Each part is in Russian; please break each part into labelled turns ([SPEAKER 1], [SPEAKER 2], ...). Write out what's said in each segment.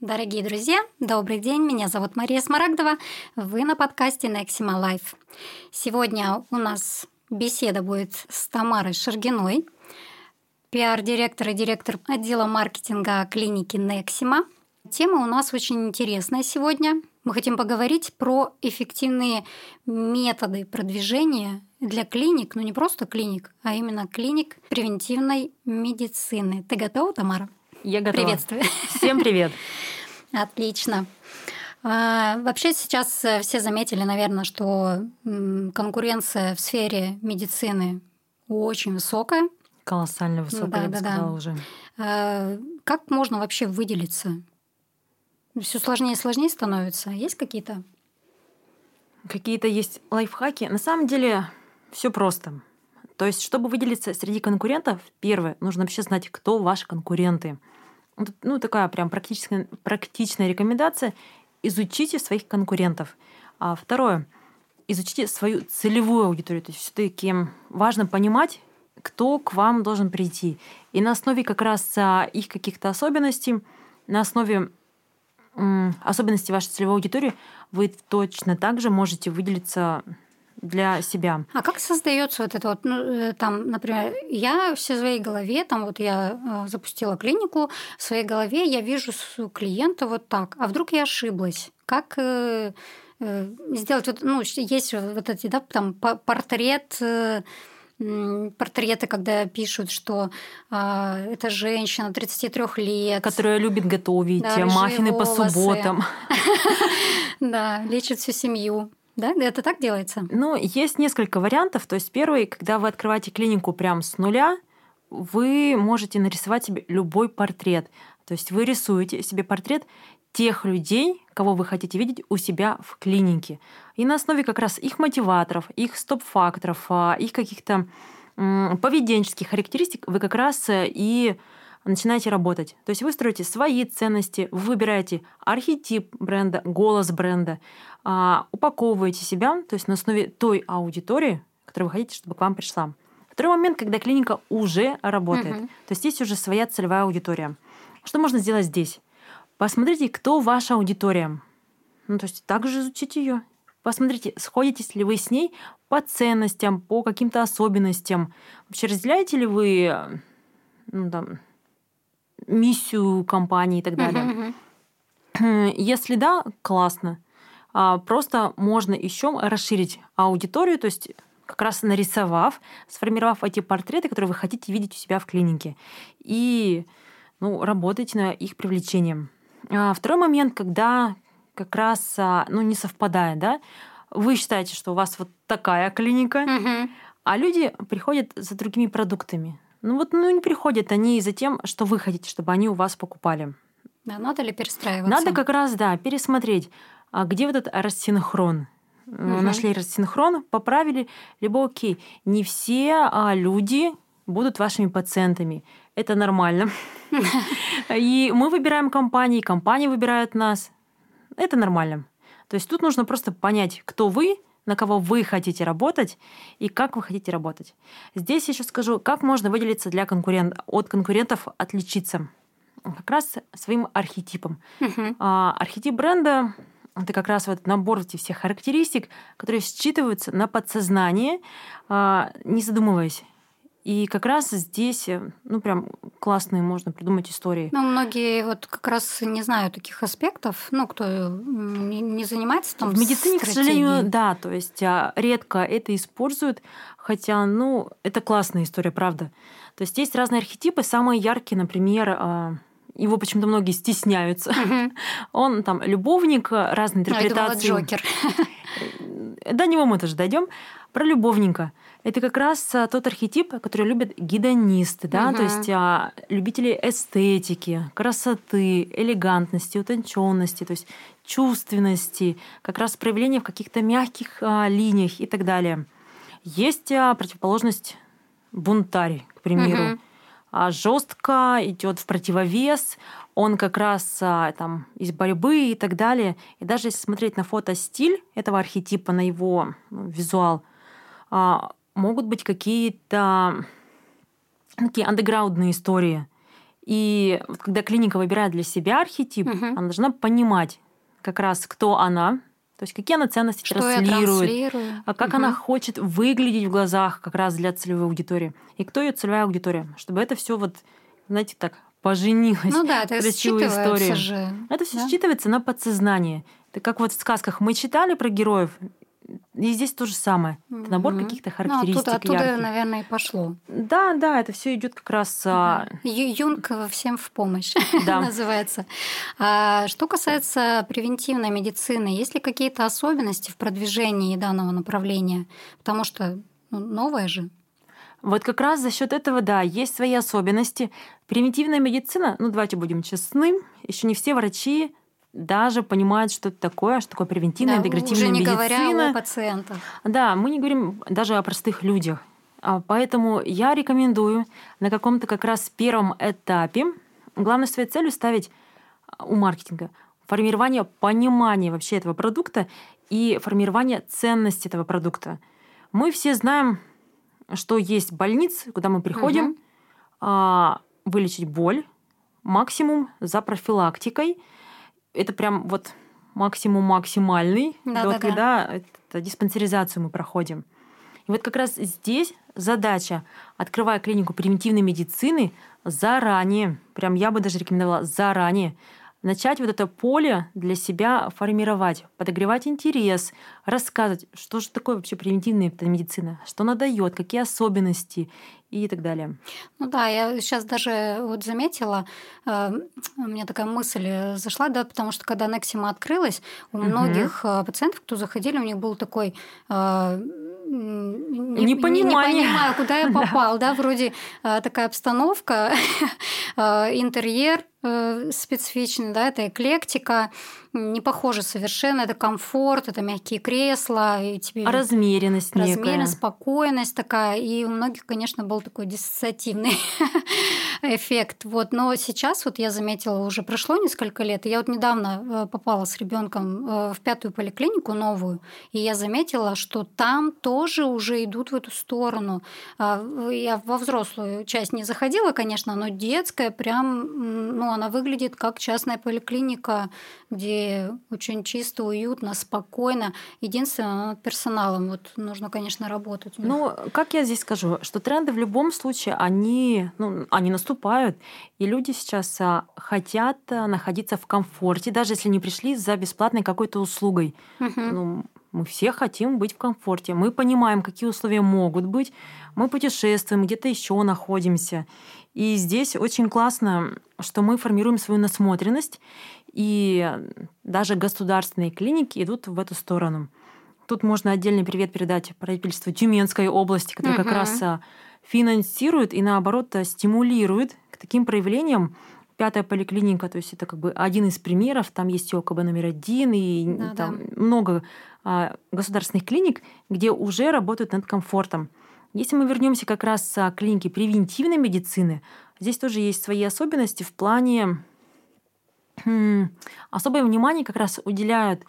[SPEAKER 1] Дорогие друзья, добрый день, меня зовут Мария Смарагдова, вы на подкасте Nexima Life. Сегодня у нас беседа будет с Тамарой Шаргиной, пиар-директор и директор отдела маркетинга клиники Nexima. Тема у нас очень интересная сегодня. Мы хотим поговорить про эффективные методы продвижения для клиник, ну не просто клиник, а именно клиник превентивной медицины. Ты готова, Тамара?
[SPEAKER 2] Я готова.
[SPEAKER 1] Приветствую.
[SPEAKER 2] Всем привет.
[SPEAKER 1] Отлично. А, вообще сейчас э, все заметили, наверное, что конкуренция в сфере медицины очень высокая.
[SPEAKER 2] Колоссально высокая, да, я бы да, сказала да. уже.
[SPEAKER 1] А, как можно вообще выделиться? Все сложнее и сложнее становится. Есть какие-то?
[SPEAKER 2] Какие-то есть лайфхаки. На самом деле все просто. То есть, чтобы выделиться среди конкурентов, первое, нужно вообще знать, кто ваши конкуренты. Ну, такая прям практическая, практичная рекомендация. Изучите своих конкурентов. А второе, изучите свою целевую аудиторию. То есть все-таки важно понимать, кто к вам должен прийти. И на основе как раз а, их каких-то особенностей, на основе особенностей вашей целевой аудитории, вы точно так же можете выделиться для себя.
[SPEAKER 1] А как создается вот это вот, ну, э, там, например, я в своей голове, там вот я э, запустила клинику, в своей голове я вижу клиента вот так, а вдруг я ошиблась? Как э, сделать вот, ну, есть вот эти, да, там портрет портреты, когда пишут, что а, это женщина 33 лет.
[SPEAKER 2] Которая любит готовить, да, маффины по субботам.
[SPEAKER 1] Да, лечит всю семью. Да, это так делается?
[SPEAKER 2] Ну, есть несколько вариантов. То есть первый, когда вы открываете клинику прям с нуля, вы можете нарисовать себе любой портрет. То есть вы рисуете себе портрет тех людей, кого вы хотите видеть у себя в клинике. И на основе как раз их мотиваторов, их стоп-факторов, а, их каких-то поведенческих характеристик вы как раз э, и начинаете работать. То есть вы строите свои ценности, вы выбираете архетип бренда, голос бренда, а, упаковываете себя, то есть на основе той аудитории, которую вы хотите, чтобы к вам пришла. Второй момент, когда клиника уже работает. Угу. То есть здесь уже своя целевая аудитория. Что можно сделать здесь? Посмотрите, кто ваша аудитория. Ну, то есть также изучите ее. Посмотрите, сходитесь ли вы с ней по ценностям, по каким-то особенностям. Вообще разделяете ли вы ну, там, миссию компании и так далее. Uh-huh, Если да, классно. А, просто можно еще расширить аудиторию, то есть как раз нарисовав, сформировав эти портреты, которые вы хотите видеть у себя в клинике. И ну, работать на их привлечением. А второй момент, когда как раз а, ну, не совпадает, да, вы считаете, что у вас вот такая клиника, угу. а люди приходят за другими продуктами. Ну вот ну, не приходят они за тем, что вы хотите, чтобы они у вас покупали.
[SPEAKER 1] Да, надо ли перестраиваться?
[SPEAKER 2] Надо как раз, да, пересмотреть, а где вот этот рассинхрон. Угу. Нашли рассинхрон, поправили, либо окей. Не все а, люди будут вашими пациентами. Это нормально. И мы выбираем компании, компании выбирают нас. Это нормально. То есть тут нужно просто понять, кто вы, на кого вы хотите работать и как вы хотите работать. Здесь еще скажу, как можно выделиться для конкурент, от конкурентов, отличиться как раз своим архетипом. Uh-huh. А, архетип бренда это как раз вот набор этих всех характеристик, которые считываются на подсознание, а, не задумываясь. И как раз здесь, э, ну, прям классные можно придумать истории.
[SPEAKER 1] Ну, многие вот как раз не знают таких аспектов, ну, кто не занимается там
[SPEAKER 2] В медицине, к сожалению, да, то есть а, редко это используют, хотя, ну, это классная история, правда. То есть есть разные архетипы, самые яркие, например, а, его почему-то многие стесняются. Угу. Он там любовник, разные интерпретации.
[SPEAKER 1] А, я думала, Джокер.
[SPEAKER 2] До него мы тоже дойдем. Про любовника. Это как раз а, тот архетип, который любят гедонисты, да, угу. то есть а, любители эстетики, красоты, элегантности, утонченности, то есть чувственности, как раз проявление в каких-то мягких а, линиях и так далее. Есть а, противоположность бунтарь, к примеру. Угу. Жестко идет в противовес, он как раз а, там из борьбы и так далее. И даже если смотреть на фото стиль этого архетипа, на его визуал, могут быть какие-то такие андеграундные истории. И вот когда клиника выбирает для себя архетип,
[SPEAKER 1] Мгм.
[SPEAKER 2] она должна понимать как раз, кто она, то есть какие она ценности
[SPEAKER 1] Что
[SPEAKER 2] транслирует, а как
[SPEAKER 1] Мгм.
[SPEAKER 2] она хочет выглядеть в глазах как раз для целевой аудитории. И кто ее целевая аудитория. Чтобы это все вот, знаете, так поженилось.
[SPEAKER 1] Ну да, это считывается
[SPEAKER 2] историю.
[SPEAKER 1] же.
[SPEAKER 2] Это все
[SPEAKER 1] да?
[SPEAKER 2] считывается на подсознание. Это как вот в сказках мы читали про героев, и здесь то же самое. Это набор
[SPEAKER 1] Мгм.
[SPEAKER 2] каких-то
[SPEAKER 1] Ну,
[SPEAKER 2] характеристик
[SPEAKER 1] оттуда, оттуда
[SPEAKER 2] ярких.
[SPEAKER 1] наверное, и пошло.
[SPEAKER 2] Да, да, это все идет как раз. а,
[SPEAKER 1] Ю- Юнг всем в помощь
[SPEAKER 2] Да.
[SPEAKER 1] называется. А что касается превентивной медицины, есть ли какие-то особенности в продвижении данного направления? Потому что ну, новое же.
[SPEAKER 2] Вот как раз за счет этого, да, есть свои особенности. Примитивная медицина, ну давайте будем честны, еще не все врачи даже понимают, что это такое, что такое превентивная,
[SPEAKER 1] Да,
[SPEAKER 2] интегративная
[SPEAKER 1] уже не
[SPEAKER 2] медицина.
[SPEAKER 1] говоря о пациентах.
[SPEAKER 2] Да, мы не говорим даже о простых людях. А Поэтому я рекомендую на каком-то как раз первом этапе главной своей целью ставить а, у маркетинга формирование понимания вообще этого продукта и формирование ценности этого продукта. Мы все знаем, что есть больницы, куда мы приходим а, вылечить боль, максимум за профилактикой. Это прям вот максимум максимальный.
[SPEAKER 1] Да,
[SPEAKER 2] вот
[SPEAKER 1] да, да.
[SPEAKER 2] когда это диспансеризацию мы проходим. И вот как раз здесь задача, открывая клинику примитивной медицины, заранее, прям я бы даже рекомендовала заранее, начать вот это поле для себя формировать, подогревать интерес, рассказывать, что же такое вообще примитивная медицина, что она дает, какие особенности и так далее.
[SPEAKER 1] Ну да, я сейчас даже вот заметила, э, у меня такая мысль э, зашла, да, потому что когда Нексима открылась, у многих э, пациентов, кто заходили, у них был такой э, не,
[SPEAKER 2] Непонимание.
[SPEAKER 1] не понимаю, куда я попал, да, вроде э, такая обстановка, э, интерьер специфичный, да, это эклектика, не похоже совершенно, это комфорт, это мягкие кресла, и тебе
[SPEAKER 2] А размеренность некая.
[SPEAKER 1] размеренность, спокойность такая. И у многих, конечно, был такой диссоциативный эффект. Вот. Но сейчас вот я заметила, уже прошло несколько лет, и я вот недавно э, попала с ребенком э, в пятую поликлинику новую, и я заметила, что там тоже уже идут в эту сторону. А, Я во взрослую часть не заходила, конечно, но детская прям, м, она выглядит как частная поликлиника, где очень чисто, уютно, спокойно. Единственное, над персоналом вот нужно, конечно, работать.
[SPEAKER 2] Ну, как я здесь скажу, что тренды в любом случае, они, ну, они наступают, и люди сейчас а, хотят а, находиться в комфорте, даже если не пришли за бесплатной какой-то услугой.
[SPEAKER 1] Мгм.
[SPEAKER 2] Ну, мы все хотим быть в комфорте. Мы понимаем, какие условия могут быть. Мы путешествуем, где-то еще находимся. И здесь очень классно, что мы формируем свою насмотренность, и даже государственные клиники идут в эту сторону. Тут можно отдельный привет передать правительству Тюменской области, которое как
[SPEAKER 1] Мгм.
[SPEAKER 2] раз а, финансирует и наоборот а, стимулирует к таким проявлениям. Пятая поликлиника, то есть это как бы один из примеров. Там есть ОКБ номер один и
[SPEAKER 1] Да-да.
[SPEAKER 2] там много а, государственных клиник, где уже работают над комфортом. Если мы вернемся как раз к клинике превентивной медицины, здесь тоже есть свои особенности в плане м, особое внимание как раз уделяют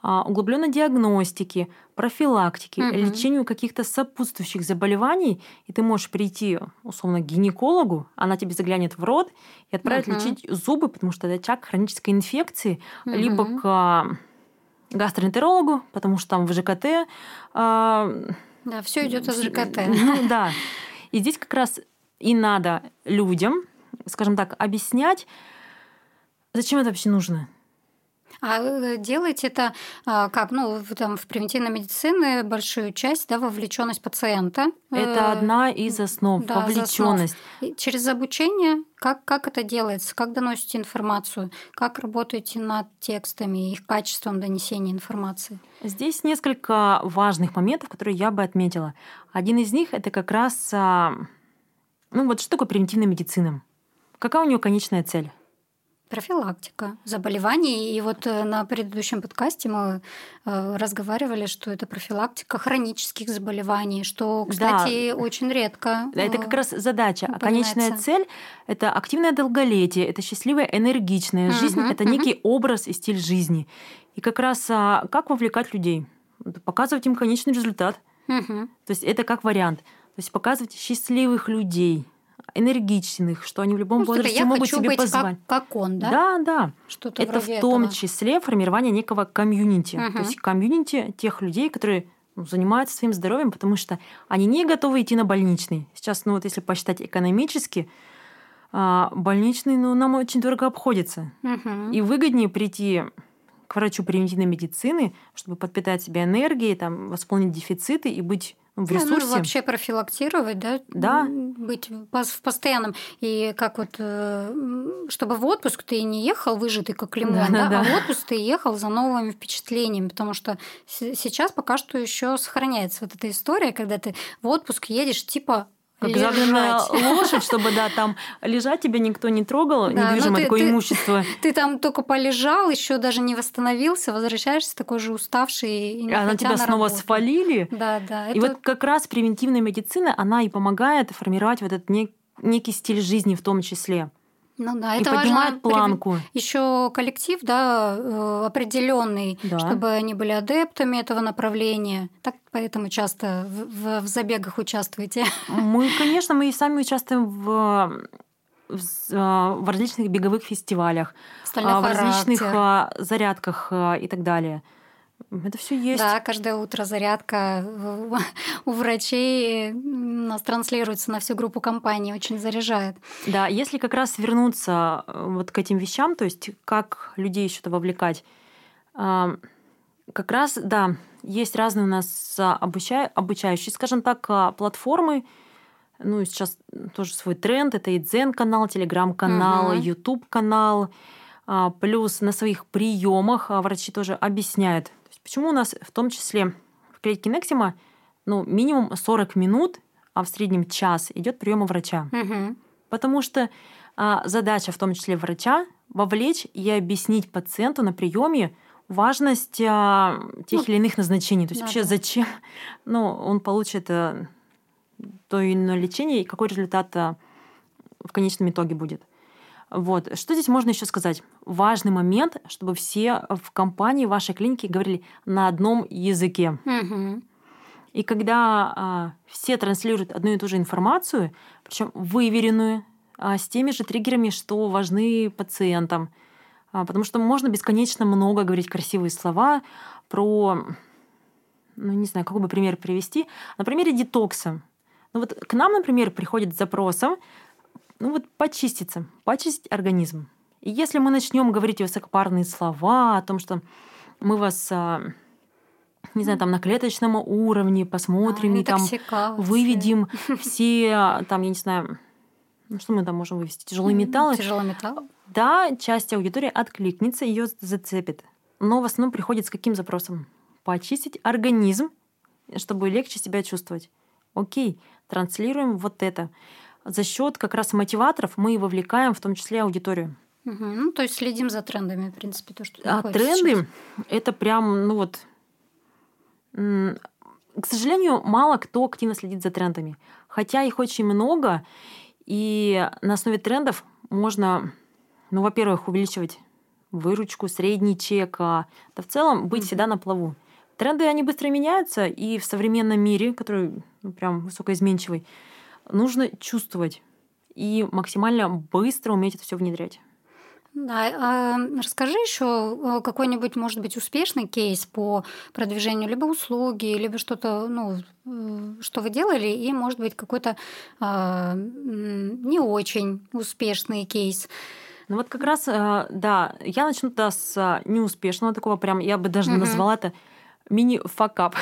[SPEAKER 2] а, углубленной диагностике, профилактике,
[SPEAKER 1] Мгм.
[SPEAKER 2] лечению каких-то сопутствующих заболеваний, и ты можешь прийти, условно, к гинекологу, она тебе заглянет в рот и отправит
[SPEAKER 1] Мгм.
[SPEAKER 2] лечить зубы, потому что это очаг хронической инфекции, либо
[SPEAKER 1] Мгм.
[SPEAKER 2] к а, гастроэнтерологу, потому что там в ЖКТ а,
[SPEAKER 1] Да, все идет
[SPEAKER 2] Вс-
[SPEAKER 1] ЖКТ.
[SPEAKER 2] Ну да. И здесь как раз и надо людям, скажем так, объяснять, зачем это вообще нужно.
[SPEAKER 1] А э, делаете это а, как? Ну, там в превентивной медицине большую часть, да, вовлеченность пациента.
[SPEAKER 2] Это
[SPEAKER 1] Э,
[SPEAKER 2] одна из основ,
[SPEAKER 1] да,
[SPEAKER 2] вовлеченность.
[SPEAKER 1] И Через обучение, как, как это делается, как доносите информацию, как работаете над текстами, их качеством донесения информации.
[SPEAKER 2] Здесь несколько важных моментов, которые я бы отметила. Один из них это как раз, а, ну вот что такое превентивная медицина? Какая у нее конечная цель?
[SPEAKER 1] Профилактика заболеваний. И вот э, на предыдущем подкасте мы э, разговаривали, что это профилактика хронических заболеваний, что, кстати, очень редко.
[SPEAKER 2] Да, Это
[SPEAKER 1] э,
[SPEAKER 2] как раз задача. А конечная цель — это активное долголетие, это счастливая, энергичная жизнь,
[SPEAKER 1] Мгм,
[SPEAKER 2] это
[SPEAKER 1] мгм.
[SPEAKER 2] некий образ и стиль жизни. И как раз а, как вовлекать людей? Показывать им конечный результат.
[SPEAKER 1] Мгм.
[SPEAKER 2] То есть это как вариант. То есть показывать счастливых людей, энергичных, что они в любом
[SPEAKER 1] Ну,
[SPEAKER 2] возрасте
[SPEAKER 1] я
[SPEAKER 2] могут
[SPEAKER 1] хочу
[SPEAKER 2] себе
[SPEAKER 1] быть
[SPEAKER 2] позволить.
[SPEAKER 1] как, как он, да?
[SPEAKER 2] Да, да.
[SPEAKER 1] Что-то
[SPEAKER 2] Это в том
[SPEAKER 1] этого.
[SPEAKER 2] числе формирование некого комьюнити.
[SPEAKER 1] Мгм.
[SPEAKER 2] То есть комьюнити тех людей, которые ну, занимаются своим здоровьем, потому что они не готовы идти на больничный. Сейчас, ну вот если посчитать экономически, а, больничный, ну, нам очень дорого обходится.
[SPEAKER 1] Мгм.
[SPEAKER 2] И выгоднее прийти к врачу превентивной медицины, чтобы подпитать себя энергией, там, восполнить дефициты и быть ну, в
[SPEAKER 1] Да, ну,
[SPEAKER 2] ресурсе.
[SPEAKER 1] вообще профилактировать, да?
[SPEAKER 2] Да.
[SPEAKER 1] Быть в пос- в постоянном. И как вот, э, чтобы в отпуск ты не ехал выжатый как лимон, да,
[SPEAKER 2] Да-да-да.
[SPEAKER 1] а в отпуск ты ехал за новыми впечатлениями, потому что сейчас пока что еще сохраняется вот эта история, когда ты в отпуск едешь типа
[SPEAKER 2] Как загнанная
[SPEAKER 1] лежать.
[SPEAKER 2] лошадь, чтобы, да, там лежать тебя никто не трогал,
[SPEAKER 1] Да, ну
[SPEAKER 2] недвижимое
[SPEAKER 1] ты-
[SPEAKER 2] такое
[SPEAKER 1] ты-
[SPEAKER 2] имущество.
[SPEAKER 1] Ты там только полежал, еще даже не восстановился, возвращаешься такой же уставший. И не
[SPEAKER 2] А на
[SPEAKER 1] хотя
[SPEAKER 2] тебя
[SPEAKER 1] на
[SPEAKER 2] снова
[SPEAKER 1] работу.
[SPEAKER 2] свалили.
[SPEAKER 1] Да, да.
[SPEAKER 2] И
[SPEAKER 1] это-
[SPEAKER 2] вот как раз превентивная медицина, она и помогает формировать вот этот не- некий стиль жизни в том числе.
[SPEAKER 1] Ну да,
[SPEAKER 2] и
[SPEAKER 1] это
[SPEAKER 2] поднимает
[SPEAKER 1] важно
[SPEAKER 2] планку.
[SPEAKER 1] еще коллектив, да, определенный,
[SPEAKER 2] Да.
[SPEAKER 1] чтобы они были адептами этого направления. Так поэтому часто в, в- в забегах участвуете.
[SPEAKER 2] Мы, конечно, мы и сами участвуем в, в, в различных беговых фестивалях,
[SPEAKER 1] Стальной
[SPEAKER 2] а, в различных
[SPEAKER 1] характер.
[SPEAKER 2] а, зарядках а, и так далее. Это все есть.
[SPEAKER 1] Да, каждое утро зарядка у врачей нас транслируется на всю группу компании, очень заряжает.
[SPEAKER 2] Да, если как раз вернуться э, вот к этим вещам, то есть как людей еще то вовлекать, как раз, да, есть разные у нас обуча- обучающие, скажем так, а, платформы. Ну, сейчас тоже свой тренд. Это и Дзен-канал, Телеграм-канал. Ютуб-канал. А, Плюс на своих приемах а, врачи тоже объясняют. Почему у нас в том числе в клинике Нексима ну, минимум 40 минут, а в среднем час идет приема врача.
[SPEAKER 1] Мгм.
[SPEAKER 2] Потому что а, задача, в том числе врача, вовлечь и объяснить пациенту на приеме важность а, тех
[SPEAKER 1] Ну,
[SPEAKER 2] или иных назначений. То есть
[SPEAKER 1] да,
[SPEAKER 2] вообще
[SPEAKER 1] да.
[SPEAKER 2] зачем ну, он получит а, то или иное лечение и какой результат а, в конечном итоге будет. Вот. Что здесь можно еще сказать? Важный момент, чтобы все в компании вашей клиники говорили на одном языке. И когда а, все транслируют одну и ту же информацию, причем выверенную, а, с теми же триггерами, что важны пациентам, А, потому что можно бесконечно много говорить красивые слова про, ну не знаю, какой бы пример привести, на примере детокса. Ну вот к нам, например, приходит с запросом, ну вот почиститься, почистить организм. И если мы начнем говорить высокопарные слова о том, что мы вас а, не знаю, там на клеточном уровне посмотрим
[SPEAKER 1] А,
[SPEAKER 2] и там выведем все, там, я не знаю, ну что мы там можем вывести? Тяжелые металлы.
[SPEAKER 1] Тяжелый металл.
[SPEAKER 2] Да, часть аудитории откликнется, ее зацепит. Но в основном приходит с каким запросом? Почистить организм, чтобы легче себя чувствовать. Окей, транслируем вот это. За счет как раз мотиваторов мы и вовлекаем в том числе аудиторию.
[SPEAKER 1] Мгм. Ну, то есть следим за трендами, в принципе, то, что
[SPEAKER 2] А
[SPEAKER 1] находится сейчас.
[SPEAKER 2] тренды это прям, ну вот, к сожалению, мало кто активно следит за трендами. Хотя их очень много, и на основе трендов можно, ну, во-первых, увеличивать выручку, средний чек, а, да в целом быть
[SPEAKER 1] Мгм.
[SPEAKER 2] всегда на плаву. Тренды, они быстро меняются, и в современном мире, который ну, прям высокоизменчивый, нужно чувствовать и максимально быстро уметь это все внедрять.
[SPEAKER 1] Да, а расскажи еще какой-нибудь, может быть, успешный кейс по продвижению либо услуги, либо что-то, ну, э, что вы делали, и, может быть, какой-то а, не очень успешный кейс.
[SPEAKER 2] Ну вот как раз, э, да, я начну тогда с а, неуспешного такого, прям я бы даже назвала это мини-факап.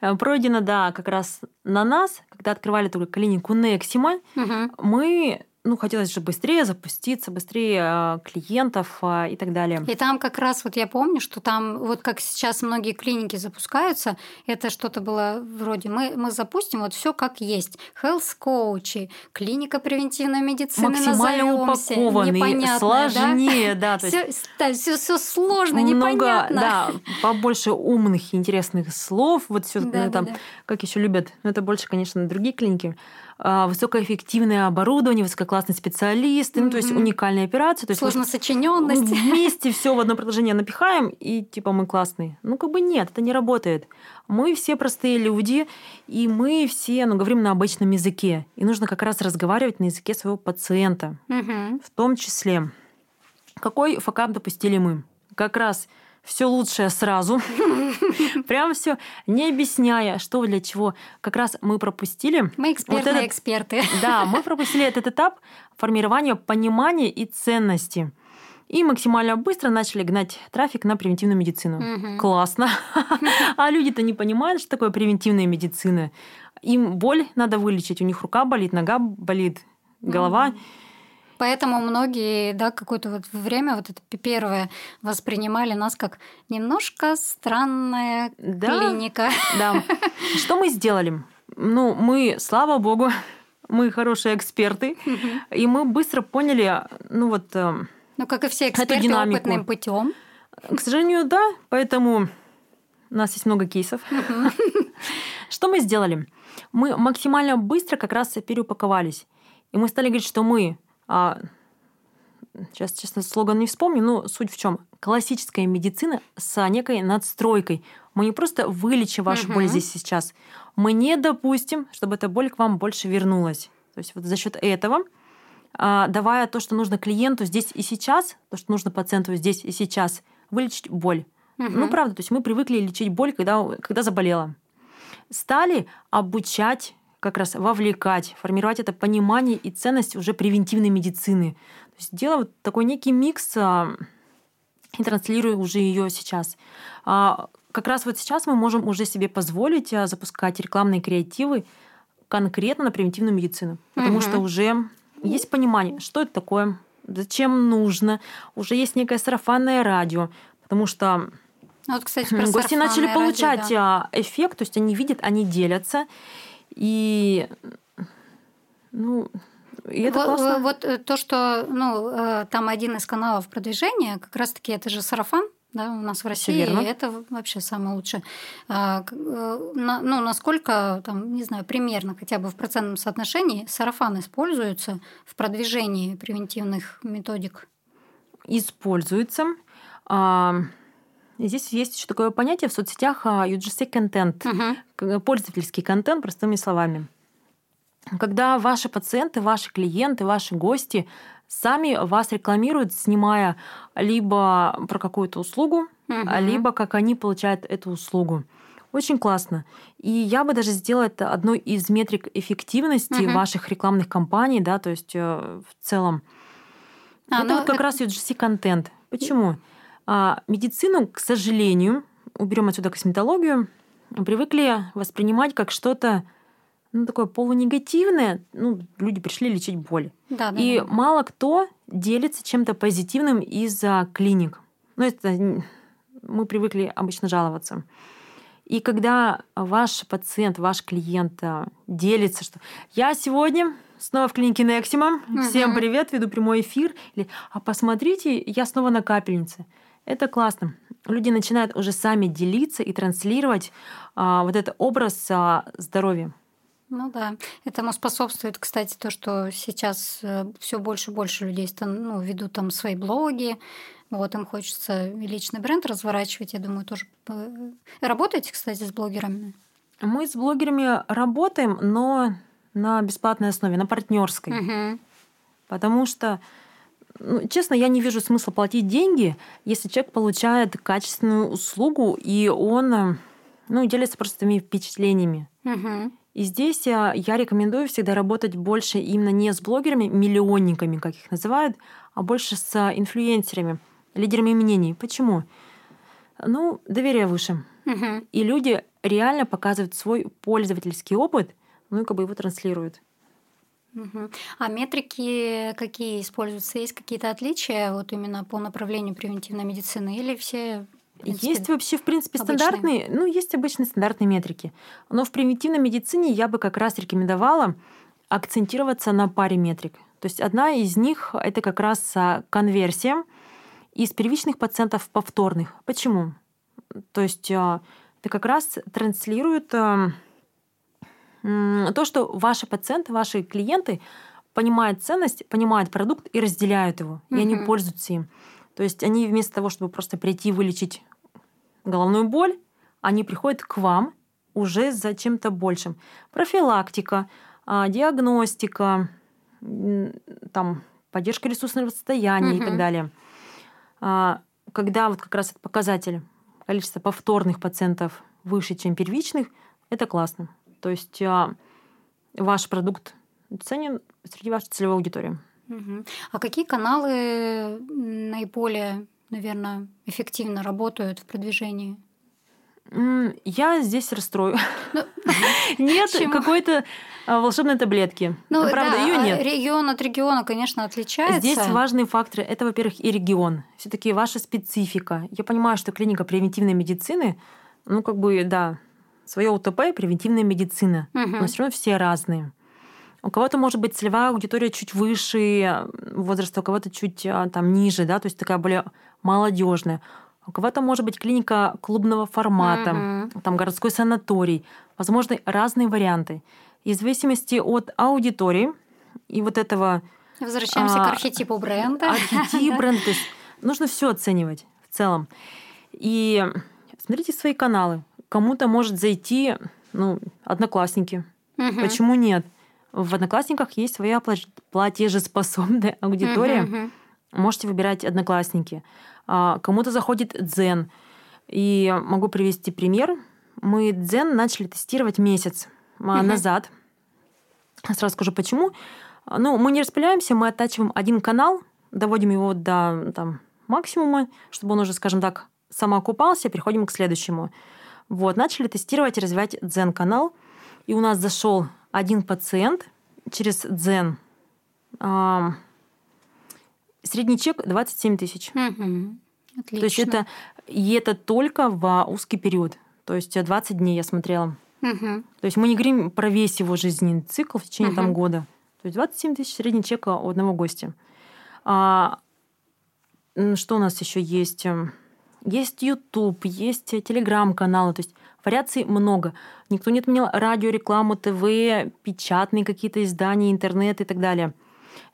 [SPEAKER 2] Э, Пройдено, да, как раз на нас, когда открывали только клинику Нексима,
[SPEAKER 1] Мгм.
[SPEAKER 2] мы, ну, хотелось же быстрее запуститься, быстрее э, клиентов а, и так далее.
[SPEAKER 1] И там как раз вот я помню, что там вот как сейчас многие клиники запускаются, это что-то было вроде мы, мы запустим вот все как есть. Health коучи, клиника превентивной медицины
[SPEAKER 2] Максимально
[SPEAKER 1] Непонятно,
[SPEAKER 2] сложнее, да, есть
[SPEAKER 1] Все, да, все, все сложно,
[SPEAKER 2] много,
[SPEAKER 1] непонятно.
[SPEAKER 2] да, побольше умных интересных слов, вот все
[SPEAKER 1] Да, да,
[SPEAKER 2] там,
[SPEAKER 1] да.
[SPEAKER 2] как еще любят, ну это больше, конечно, другие клиники. А, высокоэффективное оборудование, высококлассные специалисты, ну, то есть уникальные операции. То есть
[SPEAKER 1] Сложно сочиненность.
[SPEAKER 2] Вместе все в одно предложение напихаем, и типа мы классные. Ну, как бы нет, это не работает. Мы все простые люди, и мы все ну, говорим на обычном языке. И нужно как раз разговаривать на языке своего пациента.
[SPEAKER 1] Мгм.
[SPEAKER 2] В том числе, какой факап допустили мы? Как раз все лучшее сразу. Прям все, не объясняя, что для чего. Как раз мы пропустили.
[SPEAKER 1] Мы экспертные
[SPEAKER 2] этот-
[SPEAKER 1] эксперты.
[SPEAKER 2] Да, мы пропустили этот этап формирования понимания и ценности. И максимально быстро начали гнать трафик на превентивную медицину.
[SPEAKER 1] Мгм.
[SPEAKER 2] Классно. А люди-то не понимают, что такое превентивная медицина. Им боль надо вылечить, у них рука болит, нога болит, голова.
[SPEAKER 1] Поэтому многие, да, какое-то вот время, вот это первое, воспринимали нас как немножко странная
[SPEAKER 2] Да.
[SPEAKER 1] клиника.
[SPEAKER 2] Да. Что мы сделали? Ну, мы, слава богу, мы хорошие эксперты, и мы быстро поняли, ну вот, э,
[SPEAKER 1] Ну, как и все эксперты опытным путем.
[SPEAKER 2] к сожалению, да, поэтому у нас есть много кейсов. Что мы сделали? Мы максимально быстро как раз переупаковались. И мы стали говорить, что мы... а, сейчас, честно, слоган не вспомню, но суть в чем? Классическая медицина с некой надстройкой. Мы не просто вылечим вашу боль здесь сейчас. Мы не допустим, чтобы эта боль к вам больше вернулась. То есть вот за счет этого, а, давая то, что нужно клиенту здесь и сейчас, то, что нужно пациенту здесь и сейчас, вылечить боль. Ну,
[SPEAKER 1] Мгм.
[SPEAKER 2] правда, то есть мы привыкли лечить боль, когда, когда заболела. Стали обучать, как раз вовлекать, формировать это понимание и ценность уже превентивной медицины. То есть делая вот такой некий микс а, и транслируя уже ее сейчас. А, Как раз вот сейчас мы можем уже себе позволить а, запускать рекламные креативы конкретно на превентивную медицину. Потому
[SPEAKER 1] Мгм.
[SPEAKER 2] что уже есть понимание, что это такое, зачем нужно, уже есть некое сарафанное радио, потому что
[SPEAKER 1] Ну, Вот, кстати, про
[SPEAKER 2] гости начали
[SPEAKER 1] сарафанное
[SPEAKER 2] получать
[SPEAKER 1] радио, да.
[SPEAKER 2] эффект, то есть они видят, они делятся, и ну и это
[SPEAKER 1] Во-
[SPEAKER 2] классно.
[SPEAKER 1] Вот, э, то, что ну, э, там один из каналов продвижения, как раз-таки это же сарафан, да, у нас в России,
[SPEAKER 2] верно.
[SPEAKER 1] и это вообще самое лучшее. А, э, ну, насколько, там, не знаю, примерно, хотя бы в процентном соотношении сарафан используется в продвижении превентивных методик?
[SPEAKER 2] используется. А, здесь есть еще такое понятие в соцсетях а, UGC контент,
[SPEAKER 1] Мгм.
[SPEAKER 2] к- пользовательский контент, простыми словами. Когда ваши пациенты, ваши клиенты, ваши гости сами вас рекламируют, снимая либо про какую-то услугу, а либо как они получают эту услугу. Очень классно. И я бы даже сделала это одной из метрик эффективности
[SPEAKER 1] Мгм.
[SPEAKER 2] ваших рекламных кампаний, да, то есть э, в целом.
[SPEAKER 1] А,
[SPEAKER 2] это
[SPEAKER 1] ну,
[SPEAKER 2] вот как
[SPEAKER 1] это-
[SPEAKER 2] раз UGC-контент. Почему? А, медицину, к сожалению, уберем отсюда косметологию, привыкли воспринимать как что-то ну, такое полунегативное. Ну, люди пришли лечить боль.
[SPEAKER 1] Да, да,
[SPEAKER 2] И
[SPEAKER 1] да.
[SPEAKER 2] мало кто делится чем-то позитивным из-за клиник. Ну, это мы привыкли обычно жаловаться. И когда ваш пациент, ваш клиент а, делится, что я сегодня снова в клинике Нексима, всем привет, веду прямой эфир, или а посмотрите, я снова на капельнице. Это классно. Люди начинают уже сами делиться и транслировать а, вот этот образ а, здоровья.
[SPEAKER 1] Ну да, этому способствует, кстати, то, что сейчас все больше и больше людей ну, ведут там свои блоги, вот им хочется личный бренд разворачивать, я думаю, тоже. э, Работаете, кстати, с блогерами?
[SPEAKER 2] Мы с блогерами работаем, но на бесплатной основе, на партнерской.
[SPEAKER 1] Мгм.
[SPEAKER 2] Потому что, ну, честно, я не вижу смысла платить деньги, если человек получает качественную услугу, и он э, ну, делится просто своими впечатлениями.
[SPEAKER 1] Мгм.
[SPEAKER 2] И здесь э, я рекомендую всегда работать больше именно не с блогерами, миллионниками, как их называют, а больше с э, инфлюенсерами, лидерами мнений. Почему? Ну, доверие выше.
[SPEAKER 1] Мгм.
[SPEAKER 2] И люди реально показывают свой пользовательский опыт, ну и как бы его транслируют.
[SPEAKER 1] А метрики какие используются? Есть какие-то отличия вот именно по направлению превентивной медицины или все принципе,
[SPEAKER 2] Есть вообще, в принципе,
[SPEAKER 1] обычные.
[SPEAKER 2] стандартные, ну, есть обычные стандартные метрики. Но в превентивной медицине я бы как раз рекомендовала акцентироваться на паре метрик. То есть одна из них — это как раз а, конверсия из первичных пациентов в повторных. Почему? То есть а, это как раз транслирует а, то, что ваши пациенты, ваши клиенты понимают ценность, понимают продукт и разделяют его, и они пользуются им. То есть они вместо того, чтобы просто прийти и вылечить головную боль, они приходят к вам уже за чем-то большим. Профилактика, а, диагностика, там, поддержка ресурсного состояния угу. и так далее. А, когда вот как раз этот показатель количества повторных пациентов выше, чем первичных, это классно. То есть а, ваш продукт ценен среди вашей целевой аудитории.
[SPEAKER 1] Угу. А какие каналы наиболее, наверное, эффективно работают в продвижении?
[SPEAKER 2] Я здесь расстрою. Ну, нет какой-то а, волшебной таблетки. Ну, правда, ее нет.
[SPEAKER 1] Регион от региона, конечно, отличается.
[SPEAKER 2] Здесь важные факторы. Это, во-первых, и регион. Все-таки ваша специфика. Я понимаю, что клиника превентивной медицины, ну, как бы, да, свое УТП превентивная медицина, угу. но все равно все разные. У кого-то может быть целевая аудитория чуть выше возраста, у кого-то чуть а, там ниже, да, то есть такая более молодежная. У кого-то может быть клиника клубного формата, угу. там городской санаторий. Возможно, разные варианты. И в зависимости от аудитории и вот этого...
[SPEAKER 1] Возвращаемся а, к архетипу бренда.
[SPEAKER 2] Архетип бренда. То есть нужно все оценивать в целом. И смотрите свои каналы. Кому-то может зайти ну, одноклассники. Угу. Почему нет? В одноклассниках есть своя платежеспособная аудитория. Угу. Можете выбирать одноклассники. А, кому-то заходит дзен. И могу привести пример. Мы дзен начали тестировать месяц угу. назад. Сразу скажу, почему. Ну, мы не распыляемся, мы оттачиваем один канал, доводим его до там, максимума, чтобы он уже, скажем так, самоокупался, переходим к следующему. Вот, начали тестировать и развивать дзен-канал. И у нас зашел один пациент через дзен. Средний чек 27 тысяч.
[SPEAKER 1] Угу. Отлично.
[SPEAKER 2] То есть это, и это только в узкий период. То есть 20 дней я смотрела.
[SPEAKER 1] Угу.
[SPEAKER 2] То есть мы не говорим про весь его жизненный цикл в течение угу. там, года. То есть 27 тысяч средний чек у одного гостя. А, что у нас еще есть? Есть YouTube, есть телеграм-каналы. То есть вариаций много. Никто не отменял радио, рекламу, ТВ, печатные какие-то издания, интернет и так далее.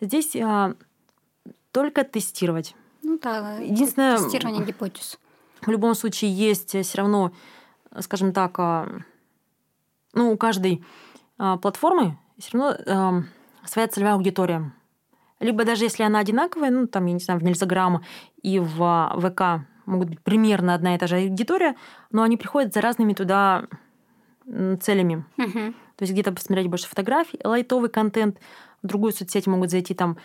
[SPEAKER 2] Здесь а, только тестировать.
[SPEAKER 1] Ну да, Единственное, тестирование гипотез.
[SPEAKER 2] В любом случае есть все равно, скажем так, а, ну, у каждой а, платформы все равно своя целевая аудитория. Либо даже если она одинаковая, ну, там, я не знаю, в Нельзаграмма и в а, ВК могут быть примерно одна и та же аудитория, но они приходят за разными туда целями.
[SPEAKER 1] Угу.
[SPEAKER 2] То есть где-то посмотреть больше фотографий, лайтовый контент, в другую соцсеть могут зайти там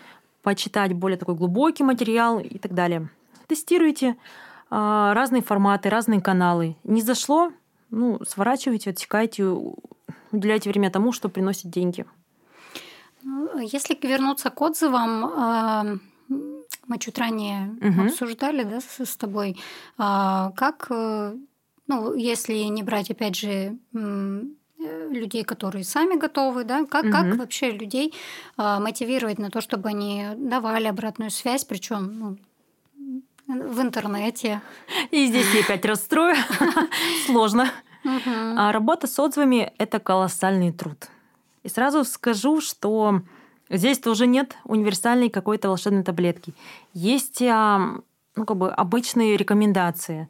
[SPEAKER 2] почитать более такой глубокий материал и так далее. Тестируйте а, разные форматы, разные каналы. Не зашло, ну, сворачивайте, отсекайте, уделяйте время тому, что приносит деньги.
[SPEAKER 1] Ну, если вернуться к отзывам, а, мы чуть ранее угу. обсуждали да, с тобой, а, как, э, ну, если не брать, опять же, Э, людей, которые сами готовы, да, как, угу. как вообще людей э, мотивировать на то, чтобы они давали обратную связь, причем ну, в интернете.
[SPEAKER 2] И здесь я опять расстрою. Сложно. А работа с отзывами – это колоссальный труд. И сразу скажу, что здесь тоже нет универсальной какой-то волшебной таблетки. Есть ну, как бы обычные рекомендации.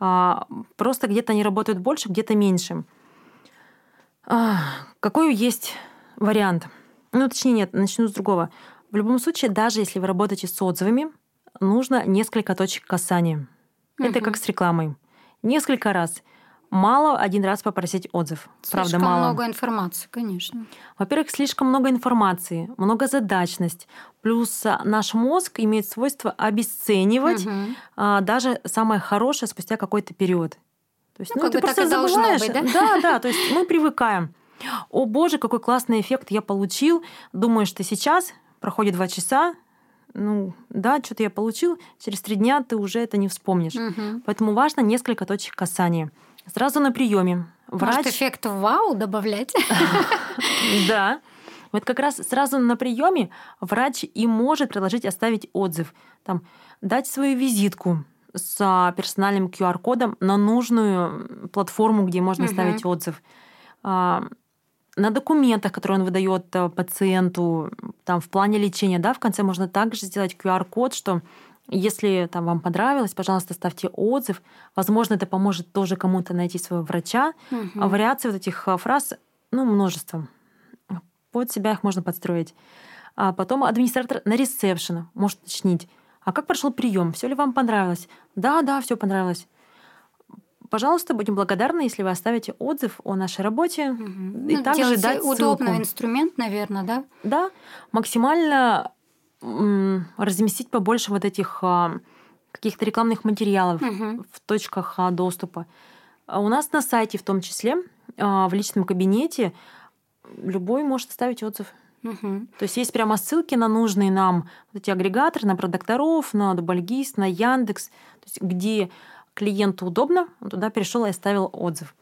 [SPEAKER 2] А, просто где-то они работают больше, где-то меньше. А, какой есть вариант? Ну, точнее, нет, начну с другого. В любом случае, даже если вы работаете с отзывами, нужно несколько точек касания. Угу. Это как с рекламой. Несколько раз. Мало один раз попросить отзыв.
[SPEAKER 1] Слишком
[SPEAKER 2] Правда, мало.
[SPEAKER 1] много информации, конечно.
[SPEAKER 2] Во-первых, слишком много информации, многозадачность. Плюс а, наш мозг имеет свойство обесценивать угу. даже самое хорошее спустя какой-то период.
[SPEAKER 1] То есть, ну, ну ты просто забываешь. Быть, да?
[SPEAKER 2] да, да, то есть мы привыкаем. О боже, какой классный эффект я получил. Думаешь, ты сейчас, проходит два часа, ну да, что-то я получил, через три дня ты уже это не вспомнишь.
[SPEAKER 1] Угу.
[SPEAKER 2] Поэтому важно несколько точек касания. Сразу на приеме.
[SPEAKER 1] Врач... Может, эффект вау добавлять?
[SPEAKER 2] Да. Вот как раз сразу на приеме врач и может предложить оставить отзыв. Там, дать свою визитку, с персональным QR-кодом на нужную платформу, где можно uh-huh. ставить отзыв. А, на документах, которые он выдает э, пациенту, там в плане лечения, да, в конце можно также сделать QR-код, что если там вам понравилось, пожалуйста, ставьте отзыв. Возможно, это поможет тоже кому-то найти своего врача. А вариаций вот этих а, фраз, ну, множество. Под себя их можно подстроить. А потом администратор на ресепшн может уточнить, а как прошел прием, все ли вам понравилось? Да, да, все понравилось. Пожалуйста, будем благодарны, если вы оставите отзыв о нашей работе.
[SPEAKER 1] Мгм.
[SPEAKER 2] И
[SPEAKER 1] Ну,
[SPEAKER 2] также дать
[SPEAKER 1] удобный
[SPEAKER 2] ссылку.
[SPEAKER 1] инструмент, наверное, да?
[SPEAKER 2] Да, максимально разместить побольше вот этих а, каких-то рекламных материалов
[SPEAKER 1] Мгм.
[SPEAKER 2] в точках а, доступа. А У нас на сайте в том числе, в личном кабинете, любой может оставить отзыв.
[SPEAKER 1] Мгм.
[SPEAKER 2] То есть есть прямо ссылки на нужные нам вот эти агрегаторы, на продокторов, на Дубальгиз, на Яндекс, то есть где клиенту удобно, он туда перешел и оставил отзыв.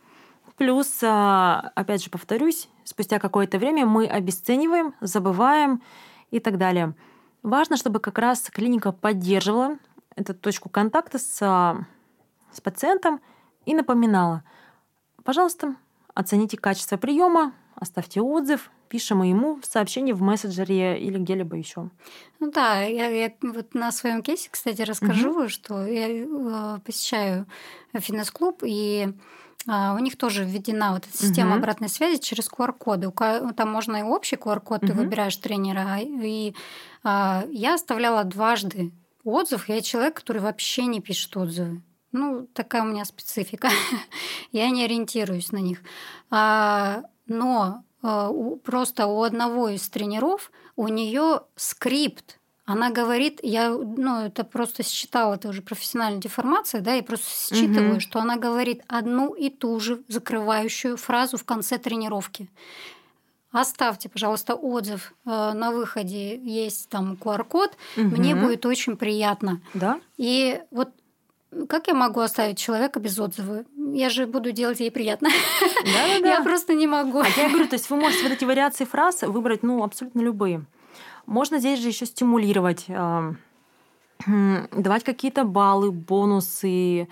[SPEAKER 2] Плюс, опять же, повторюсь, спустя какое-то время мы обесцениваем, забываем и так далее. Важно, чтобы как раз клиника поддерживала эту точку контакта с, а, с пациентом и напоминала, пожалуйста, оцените качество приема, оставьте отзыв, пишем ему в сообщении в мессенджере или где-либо еще.
[SPEAKER 1] Ну да, я, я вот на своем кейсе, кстати, расскажу, что я э, посещаю фитнес-клуб, и а, у них тоже введена вот эта система
[SPEAKER 2] Мгм.
[SPEAKER 1] обратной связи через QR-коды. Там можно и общий QR-код, ты
[SPEAKER 2] Мгм.
[SPEAKER 1] выбираешь тренера. а- И я оставляла дважды отзыв. Я человек, который вообще не пишет отзывы. Ну, такая у меня специфика. я не ориентируюсь на них. А, но а, просто у одного из тренеров у нее скрипт. Она говорит, я, ну, это просто считала, это уже профессиональная деформация, да, я просто считываю,
[SPEAKER 2] Мгм.
[SPEAKER 1] что она говорит одну и ту же закрывающую фразу в конце тренировки. Оставьте, пожалуйста, отзыв э, на выходе, есть там QR-код, мне
[SPEAKER 2] Мгм.
[SPEAKER 1] будет очень приятно.
[SPEAKER 2] Да?
[SPEAKER 1] И вот как я могу оставить человека без отзыва? Я же буду делать ей приятно.
[SPEAKER 2] Да-да-да.
[SPEAKER 1] Я просто не могу.
[SPEAKER 2] А я говорю, то есть вы можете вот эти вариации фраз выбрать, ну, абсолютно любые. Можно здесь же еще стимулировать, м, давать какие-то баллы, бонусы.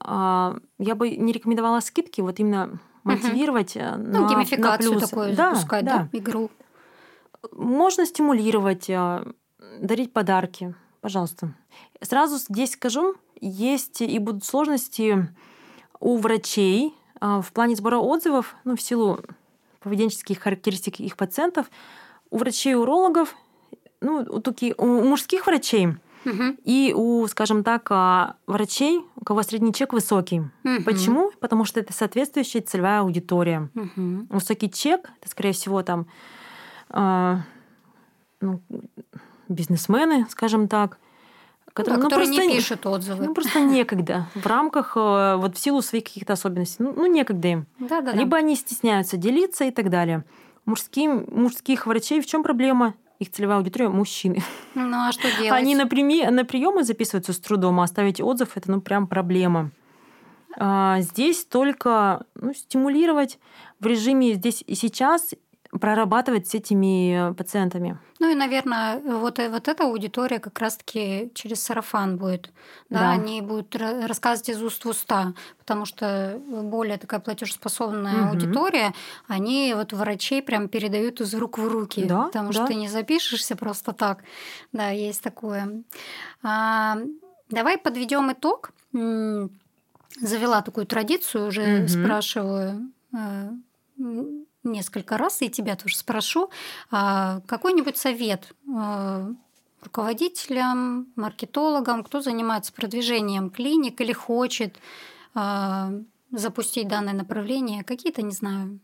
[SPEAKER 2] А, Я бы не рекомендовала скидки, вот именно мотивировать э,
[SPEAKER 1] Ну,
[SPEAKER 2] на,
[SPEAKER 1] геймификацию
[SPEAKER 2] на плюс. Да,
[SPEAKER 1] запускать, да, игру.
[SPEAKER 2] Можно стимулировать, а, дарить подарки, пожалуйста. Сразу здесь скажу, есть и будут сложности у врачей а, в плане сбора отзывов, ну, в силу поведенческих характеристик их пациентов, у врачей-урологов, ну, у, таки- у мужских врачей И у, скажем так, а, врачей, у кого средний чек высокий.
[SPEAKER 1] Мгм.
[SPEAKER 2] Почему? Потому что это соответствующая целевая аудитория
[SPEAKER 1] Мгм.
[SPEAKER 2] высокий чек, это, скорее всего, там а, ну, бизнесмены, скажем так,
[SPEAKER 1] Да,
[SPEAKER 2] которые, ну,
[SPEAKER 1] которые
[SPEAKER 2] просто
[SPEAKER 1] не пишут отзывы.
[SPEAKER 2] ну, просто некогда в рамках, э, вот в силу своих каких-то особенностей, ну, ну, некогда им.
[SPEAKER 1] Да, да,
[SPEAKER 2] Либо они стесняются делиться и так далее. Мужским, мужских врачей в чем проблема? Их целевая аудитория – мужчины.
[SPEAKER 1] Ну а что делать?
[SPEAKER 2] Они на, прими- на приемы записываются с трудом, а оставить отзыв – это ну прям проблема. А здесь только ну, стимулировать в режиме здесь и сейчас, прорабатывать с этими э, пациентами.
[SPEAKER 1] Ну и, наверное, вот, э- вот эта аудитория как раз-таки через сарафан будет. Да,
[SPEAKER 2] Да.
[SPEAKER 1] они будут ра- рассказывать из уст в уста, потому что более такая платежеспособная
[SPEAKER 2] Мгм.
[SPEAKER 1] аудитория, они вот врачей прям передают из рук в руки,
[SPEAKER 2] Да,
[SPEAKER 1] потому
[SPEAKER 2] да.
[SPEAKER 1] что ты не запишешься просто так. Да, есть такое. А, давай подведем итог. Завела такую традицию, уже
[SPEAKER 2] Мгм.
[SPEAKER 1] спрашиваю э, несколько раз, и тебя тоже спрошу. А, Какой-нибудь совет э, руководителям, маркетологам, кто занимается продвижением клиник или хочет а, запустить данное направление, какие-то, не знаю,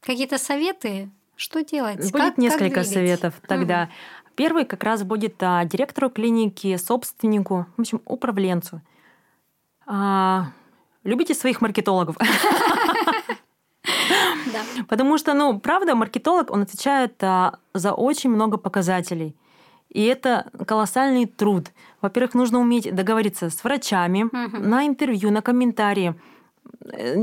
[SPEAKER 1] какие-то советы, что делать?
[SPEAKER 2] Будет
[SPEAKER 1] Как- как
[SPEAKER 2] несколько
[SPEAKER 1] двигать?
[SPEAKER 2] советов тогда. Первый как раз будет а, директору клиники, собственнику, в общем, управленцу. А, любите своих маркетологов.
[SPEAKER 1] Да.
[SPEAKER 2] Потому что, ну, правда, маркетолог, он отвечает а, за очень много показателей. И это колоссальный труд. Во-первых, нужно уметь договориться с врачами на интервью, на комментарии. Э,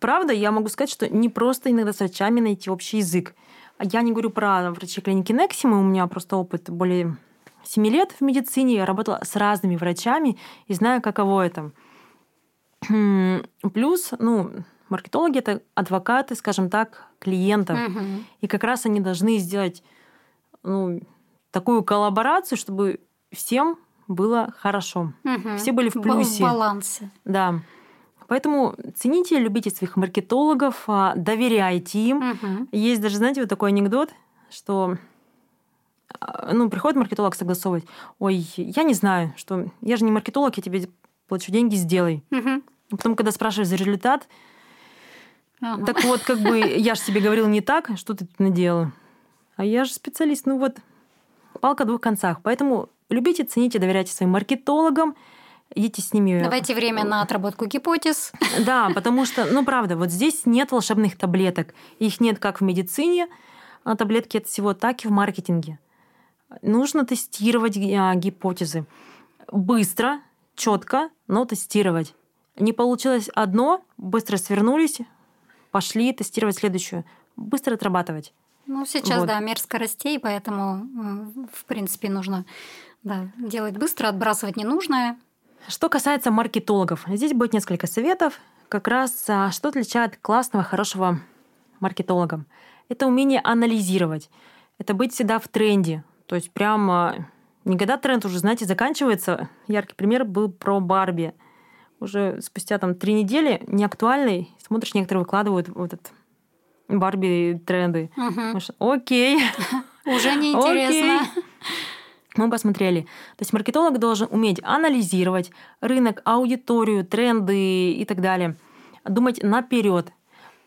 [SPEAKER 2] Правда, я могу сказать, что не просто иногда с врачами найти общий язык. Я не говорю про врачей клиники Нексима, у меня просто опыт более 7 лет в медицине, я работала с разными врачами и знаю, каково это. Плюс, ну, маркетологи это адвокаты, скажем так, клиентов.
[SPEAKER 1] Угу.
[SPEAKER 2] И как раз они должны сделать ну, такую коллаборацию, чтобы всем было хорошо.
[SPEAKER 1] Угу.
[SPEAKER 2] Все были в плюсе.
[SPEAKER 1] В балансе.
[SPEAKER 2] Да. Поэтому цените, любите своих маркетологов, а, доверяйте им.
[SPEAKER 1] Угу.
[SPEAKER 2] Есть даже, знаете, вот такой анекдот, что а, ну, приходит маркетолог согласовывать. Ой, я не знаю, что я же не маркетолог, я тебе плачу деньги, сделай.
[SPEAKER 1] Угу.
[SPEAKER 2] Потом, когда спрашиваешь за результат,
[SPEAKER 1] Ага.
[SPEAKER 2] так вот, как бы я же тебе говорил не так, что ты тут наделала. А я же специалист, ну вот, палка о двух концах. Поэтому любите, цените, доверяйте своим маркетологам, идите с ними.
[SPEAKER 1] Давайте время на отработку гипотез.
[SPEAKER 2] Да, потому что, ну правда, вот здесь нет волшебных таблеток. Их нет как в медицине, а таблетки это всего так и в маркетинге. Нужно тестировать а, гипотезы. Быстро, четко, но тестировать. Не получилось одно, быстро свернулись, пошли тестировать следующую. Быстро отрабатывать.
[SPEAKER 1] Ну, сейчас,
[SPEAKER 2] Вот.
[SPEAKER 1] да, мир скоростей, поэтому, в принципе, нужно да, делать быстро, отбрасывать ненужное.
[SPEAKER 2] Что касается маркетологов, здесь будет несколько советов. Как раз а, что отличает классного, хорошего маркетолога. Это умение анализировать. Это быть всегда в тренде. То есть прямо не когда тренд уже, знаете, заканчивается. Яркий пример был про Барби. Уже спустя там три недели неактуальный. Смотришь, некоторые выкладывают вот этот Барби тренды. Думаешь, Окей,
[SPEAKER 1] Уже неинтересно.
[SPEAKER 2] Окей. мы посмотрели. То есть маркетолог должен уметь анализировать рынок, аудиторию, тренды и так далее. Думать наперед,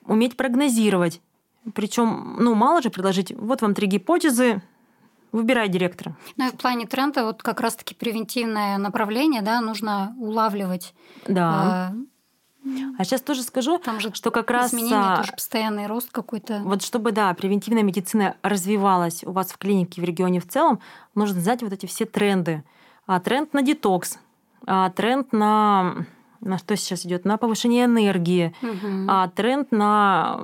[SPEAKER 2] уметь прогнозировать. Причем, ну, мало же предложить, вот вам три гипотезы, выбирай директора.
[SPEAKER 1] Ну и в плане тренда вот как раз-таки превентивное направление, да, нужно улавливать.
[SPEAKER 2] Да.
[SPEAKER 1] А,
[SPEAKER 2] А сейчас тоже скажу,
[SPEAKER 1] Там же
[SPEAKER 2] что как раз
[SPEAKER 1] изменения,
[SPEAKER 2] а,
[SPEAKER 1] тоже постоянный рост какой-то.
[SPEAKER 2] Вот чтобы, да, превентивная медицина развивалась у вас в клинике, в регионе в целом, нужно знать вот эти все тренды. А, тренд на детокс, а, тренд на... На что сейчас идет? На повышение энергии,
[SPEAKER 1] Мгм.
[SPEAKER 2] а, тренд на...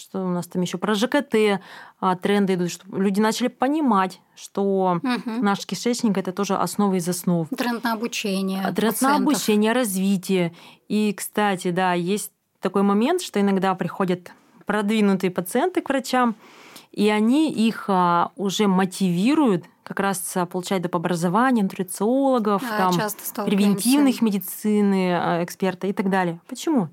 [SPEAKER 2] Что у нас там еще про ЖКТ а, тренды идут, чтобы люди начали понимать, что
[SPEAKER 1] Мгм.
[SPEAKER 2] наш кишечник это тоже основа из основ.
[SPEAKER 1] Тренд на обучение.
[SPEAKER 2] А Тренд на
[SPEAKER 1] пациентов.
[SPEAKER 2] обучение, развитие. И, кстати, да, есть такой момент, что иногда приходят продвинутые пациенты к врачам, и они их а, уже мотивируют как раз а, получать доп. образование нутрициологов,
[SPEAKER 1] Да,
[SPEAKER 2] там, превентивных медицины эксперта и так далее. Почему?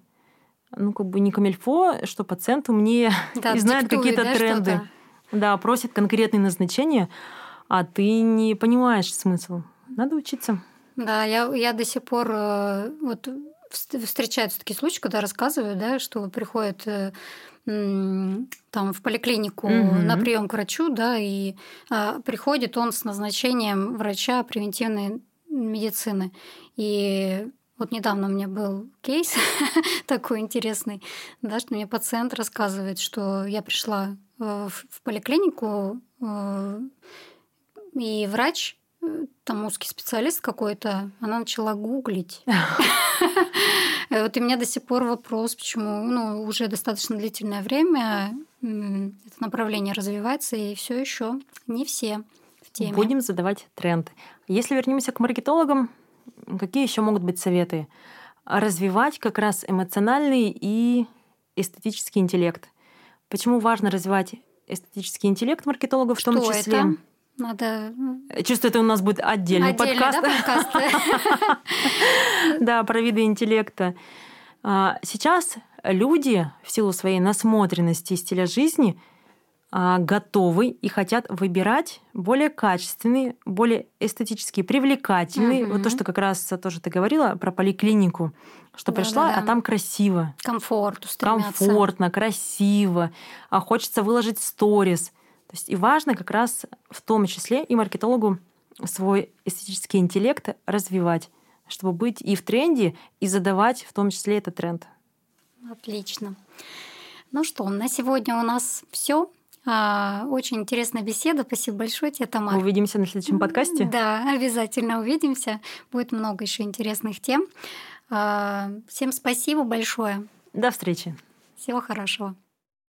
[SPEAKER 2] Ну, как бы не камельфо, что пациент умнее
[SPEAKER 1] Да,
[SPEAKER 2] и знает какие-то
[SPEAKER 1] да,
[SPEAKER 2] тренды.
[SPEAKER 1] что-то.
[SPEAKER 2] Да, просит конкретные назначения, а ты не понимаешь смысл. Надо учиться.
[SPEAKER 1] Да, я, я до сих пор э, вот вс- встречаются такие случаи, когда рассказывают, да, что приходит э, там в поликлинику
[SPEAKER 2] Мгм.
[SPEAKER 1] на прием к врачу, да, и а, приходит он с назначением врача превентивной медицины. И вот недавно у меня был кейс такой интересный, да, что мне пациент рассказывает, что я пришла э, в в поликлинику, э, и врач, э, там узкий специалист какой-то, она начала гуглить. Вот у меня до сих пор вопрос, почему ну, уже достаточно длительное время это направление развивается, и все еще не все в теме.
[SPEAKER 2] Будем задавать тренд. Если вернемся к маркетологам, какие еще могут быть советы? Развивать как раз эмоциональный и эстетический интеллект. Почему важно развивать эстетический интеллект маркетологов в том
[SPEAKER 1] Что
[SPEAKER 2] числе?
[SPEAKER 1] это? Надо м,
[SPEAKER 2] Чувствую, это у нас будет отдельный,
[SPEAKER 1] отдельно,
[SPEAKER 2] подкаст.
[SPEAKER 1] да, подкаст?
[SPEAKER 2] Да, про виды интеллекта. А, Сейчас люди в силу своей насмотренности и стиля жизни готовы и хотят выбирать более качественные, более эстетически привлекательные.
[SPEAKER 1] Мгм.
[SPEAKER 2] Вот то, что как раз тоже ты говорила про поликлинику, что пришла,
[SPEAKER 1] Да-да-да.
[SPEAKER 2] а там красиво,
[SPEAKER 1] Комфорту стремятся.
[SPEAKER 2] комфортно, красиво, а хочется выложить сторис. То есть и важно как раз в том числе и маркетологу свой эстетический интеллект развивать, чтобы быть и в тренде, и задавать в том числе этот тренд.
[SPEAKER 1] Отлично. Ну что, на сегодня у нас все. Очень интересная беседа. Спасибо большое тебе, Тамара.
[SPEAKER 2] Увидимся на следующем подкасте.
[SPEAKER 1] Да, обязательно увидимся. Будет много еще интересных тем. А, Всем спасибо большое.
[SPEAKER 2] До встречи.
[SPEAKER 1] Всего хорошего.